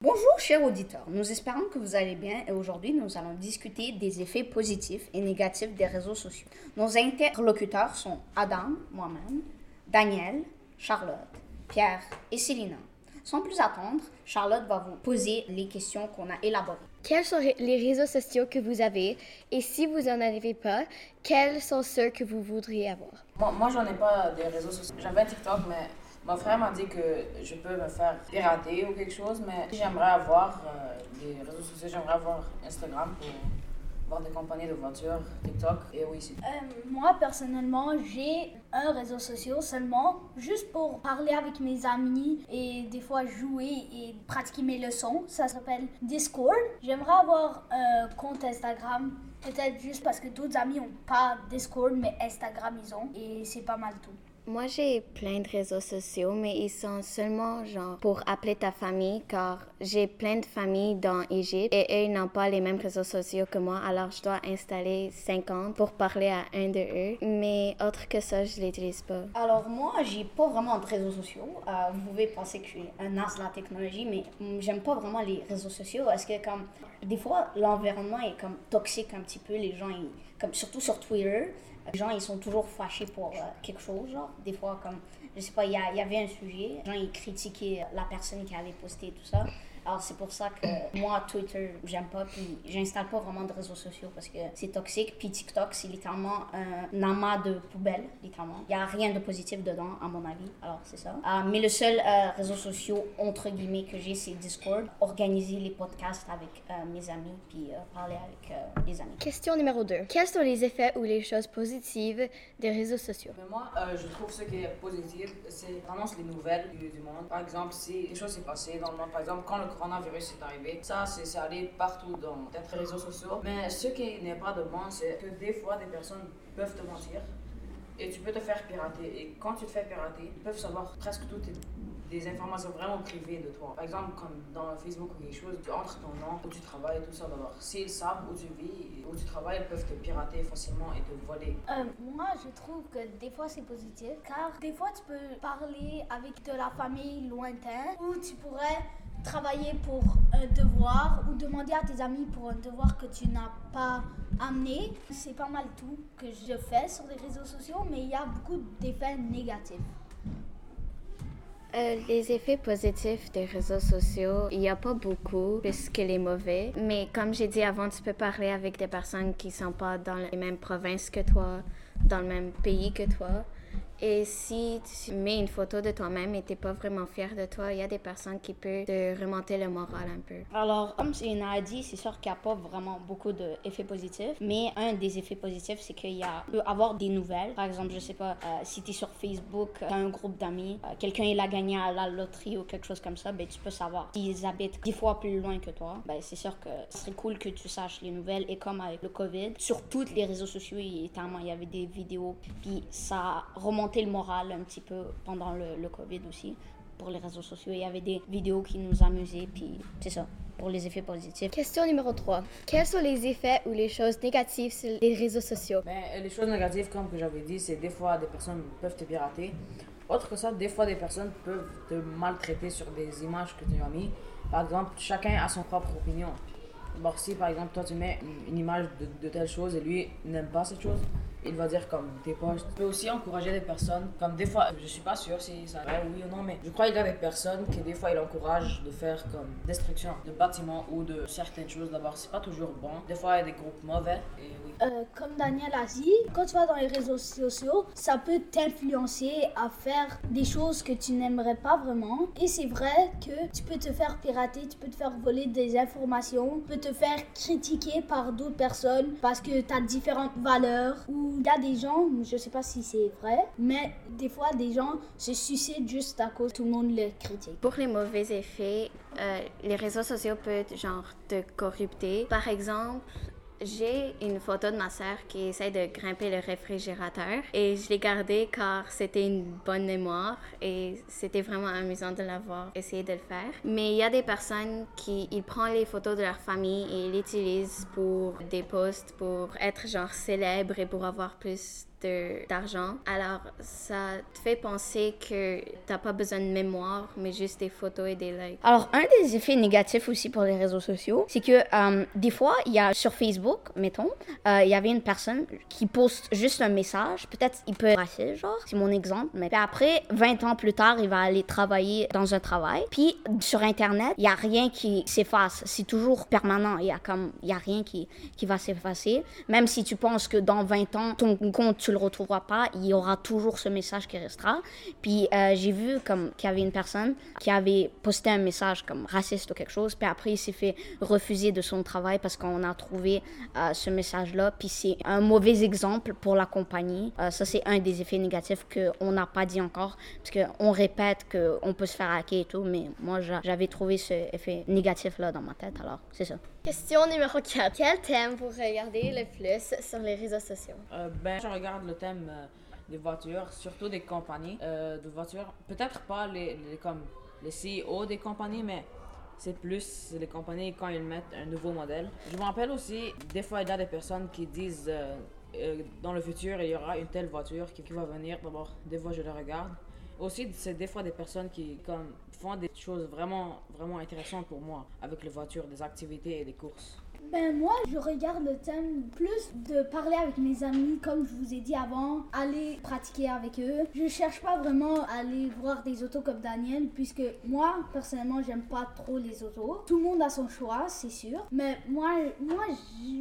Bonjour chers auditeurs, nous espérons que vous allez bien et aujourd'hui nous allons discuter des effets positifs et négatifs des réseaux sociaux. Nos interlocuteurs sont Adam, moi-même, Daniel, Charlotte, Pierre et Célina. Sans plus attendre, Charlotte va vous poser les questions qu'on a élaborées. Quels sont les réseaux sociaux que vous avez et si vous n'en avez pas, quels sont ceux que vous voudriez avoir? Moi, moi j'en ai pas des réseaux sociaux. J'avais TikTok, mais mon frère m'a dit que je peux me faire pirater ou quelque chose, mais j'aimerais avoir euh, des réseaux sociaux, j'aimerais avoir Instagram pour voir des compagnies de voitures, TikTok et oui. Euh, moi, personnellement, j'ai un réseau social seulement, juste pour parler avec mes amis et des fois jouer et pratiquer mes leçons. Ça s'appelle Discord. J'aimerais avoir un compte Instagram, peut-être juste parce que d'autres amis n'ont pas Discord, mais Instagram ils ont, et c'est pas mal tout. Moi, j'ai plein de réseaux sociaux, mais ils sont seulement genre pour appeler ta famille, car j'ai plein de familles dans Égypte et eux n'ont pas les mêmes réseaux sociaux que moi, alors je dois installer 50 pour parler à un de eux. Mais autre que ça, je l'utilise pas. Alors moi, j'ai pas vraiment de réseaux sociaux. Euh, vous pouvez penser que je suis un as de la technologie, mais j'aime pas vraiment les réseaux sociaux parce que comme des fois l'environnement est comme toxique un petit peu. Les gens, ils, comme surtout sur Twitter, les gens ils sont toujours fâchés pour euh, quelque chose. Genre des fois comme je sais pas, il y, y avait un sujet, les gens ils critiquaient la personne qui avait posté tout ça. Alors c'est pour ça que moi Twitter j'aime pas puis j'installe pas vraiment de réseaux sociaux parce que c'est toxique puis TikTok c'est littéralement un amas de poubelles littéralement. Il y a rien de positif dedans à mon avis. Alors c'est ça. Ah, mais le seul euh, réseau social entre guillemets que j'ai c'est Discord. Organiser les podcasts avec euh, mes amis puis euh, parler avec euh, les amis. Question numéro 2. Quels sont les effets ou les choses positives des réseaux sociaux? Mais moi, euh, je trouve ce qui est positif, c'est vraiment les nouvelles du, du monde. Par exemple, si quelque chose s'est passé dans le monde, par exemple, quand le coronavirus est arrivé, ça, c'est allé partout dans les réseaux sociaux. Mais ce qui n'est pas de bon, c'est que des fois, des personnes peuvent te mentir et tu peux te faire pirater. Et quand tu te fais pirater, ils peuvent savoir presque toutes tes- des informations vraiment privées de toi. Par exemple, comme dans Facebook ou quelque chose, tu entres ton nom, où tu travailles, tout ça. Alors, s'ils savent où tu vis, où tu travailles, ils peuvent te pirater facilement et te voler. Euh, moi, je trouve que des fois c'est positif car des fois tu peux parler avec de la famille lointaine ou tu pourrais travailler pour un devoir ou demander à tes amis pour un devoir que tu n'as pas amené. C'est pas mal tout que je fais sur les réseaux sociaux, mais il y a beaucoup d'effets négatifs. Euh, les effets positifs des réseaux sociaux, il n'y a pas beaucoup plus que les mauvais. Mais comme j'ai dit avant, tu peux parler avec des personnes qui sont pas dans les mêmes provinces que toi, dans le même pays que toi. Et si tu mets une photo de toi-même et tu n'es pas vraiment fier de toi, il y a des personnes qui peuvent te remonter le moral un peu. Alors, comme Céline a dit, c'est sûr qu'il n'y a pas vraiment beaucoup d'effets positifs, mais un des effets positifs, c'est qu'il y a peut avoir des nouvelles. Par exemple, je sais pas, euh, si tu es sur Facebook, tu as un groupe d'amis, euh, quelqu'un il a gagné à la loterie ou quelque chose comme ça, ben, tu peux savoir. S'ils habitent dix fois plus loin que toi, ben, c'est sûr que ce serait cool que tu saches les nouvelles. Et comme avec le COVID, sur tous les réseaux sociaux, il, y avait des vidéos, puis ça a remonté le moral un petit peu pendant le, le COVID aussi. Pour les réseaux sociaux, il y avait des vidéos qui nous amusaient, puis c'est ça, pour les effets positifs. Question numéro 3. Quels sont les effets ou les choses négatives sur les réseaux sociaux? Mais les choses négatives, comme que j'avais dit, c'est des fois des personnes peuvent te pirater. Autre que ça, des fois des personnes peuvent te maltraiter sur des images que tu as mis. Par exemple, chacun a son propre opinion. Bon, si par exemple toi tu mets une, une image de, de telle chose et lui n'aime pas cette chose, il va dire comme tes posts. Tu peux aussi encourager des personnes, comme des fois, je suis pas sûr si c'est vrai oui ou non, mais je crois qu'il y a des personnes qui des fois ils encouragent de faire comme destruction de bâtiments ou de certaines choses. D'abord, c'est pas toujours bon. Des fois, il y a des groupes mauvais et oui. Euh, comme Daniel a dit, quand tu vas dans les réseaux sociaux, ça peut t'influencer à faire des choses que tu n'aimerais pas vraiment. Et c'est vrai que tu peux te faire pirater, tu peux te faire voler des informations, tu peux te faire critiquer par d'autres personnes parce que tu as différentes valeurs. Il y a des gens, je sais pas si c'est vrai, mais des fois des gens se suicident juste à cause tout le monde les critique. Pour les mauvais effets, euh, les réseaux sociaux peuvent genre te corrupter. Par exemple, j'ai une photo de ma sœur qui essaie de grimper le réfrigérateur et je l'ai gardée car c'était une bonne mémoire et c'était vraiment amusant de l'avoir essayé de le faire. Mais il y a des personnes qui ils prennent les photos de leur famille et l'utilisent pour des posts pour être genre célèbre et pour avoir plus d'argent. Alors, ça te fait penser que t'as pas besoin de mémoire, mais juste des photos et des likes. Alors, un des effets négatifs aussi pour les réseaux sociaux, c'est que euh, des fois, il y a sur Facebook, mettons, euh, il y avait une personne qui poste juste un message. Peut-être il peut racer, genre, c'est mon exemple. Mais après, 20 ans plus tard, il va aller travailler dans un travail. Puis sur Internet, il y a rien qui s'efface. C'est toujours permanent. Il y a comme, il y a rien qui, qui va s'effacer. Même si tu penses que dans 20 ans, ton compte, tu le retrouveras pas, il y aura toujours ce message qui restera. Puis euh, j'ai vu comme qu'il y avait une personne qui avait posté un message comme raciste ou quelque chose, puis après il s'est fait refuser de son travail parce qu'on a trouvé euh, ce message-là. Puis c'est un mauvais exemple pour la compagnie. Euh, ça c'est un des effets négatifs qu'on n'a pas dit encore, parce qu'on répète qu'on peut se faire hacker et tout, mais moi j'a- j'avais trouvé ce effet négatif-là dans ma tête, alors c'est ça. Question numéro 4. Quel thème vous regardez le plus sur les réseaux sociaux? Euh, ben, je regarde le thème euh, des voitures, surtout des compagnies euh, de voitures. Peut-être pas les, comme les CEO des compagnies, mais c'est plus les compagnies quand ils mettent un nouveau modèle. Je me rappelle aussi, des fois, il y a des personnes qui disent euh, dans le futur, il y aura une telle voiture qui, qui va venir. D'abord, des fois, je le regarde. Aussi, c'est des fois des personnes qui comme, font des choses vraiment, vraiment intéressantes pour moi avec les voitures, des activités et des courses. Ben moi, je regarde le thème plus de parler avec mes amis, comme je vous ai dit avant, aller pratiquer avec eux. Je cherche pas vraiment à aller voir des autos comme Daniel, puisque moi, personnellement, j'aime pas trop les autos. Tout le monde a son choix, c'est sûr. Mais moi, moi,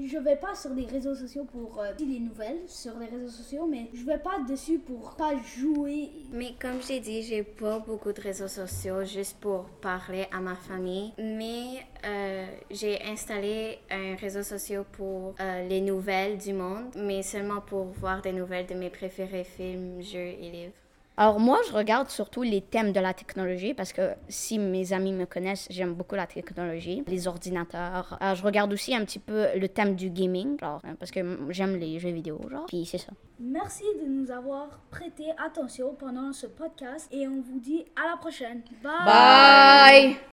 je- vais pas sur les réseaux sociaux pour euh, les nouvelles sur les réseaux sociaux, mais je vais pas dessus pour pas jouer. Mais comme j'ai dit, j'ai pas beaucoup de réseaux sociaux juste pour parler à ma famille. Mais euh, j'ai installé un réseau social pour euh, les nouvelles du monde, mais seulement pour voir des nouvelles de mes préférés films, jeux et livres. Alors moi, je regarde surtout les thèmes de la technologie parce que si mes amis me connaissent, j'aime beaucoup la technologie, les ordinateurs. Euh, je regarde aussi un petit peu le thème du gaming, genre, hein, parce que j'aime les jeux vidéo, genre. Puis c'est ça. Merci de nous avoir prêté attention pendant ce podcast et on vous dit à la prochaine. Bye. Bye!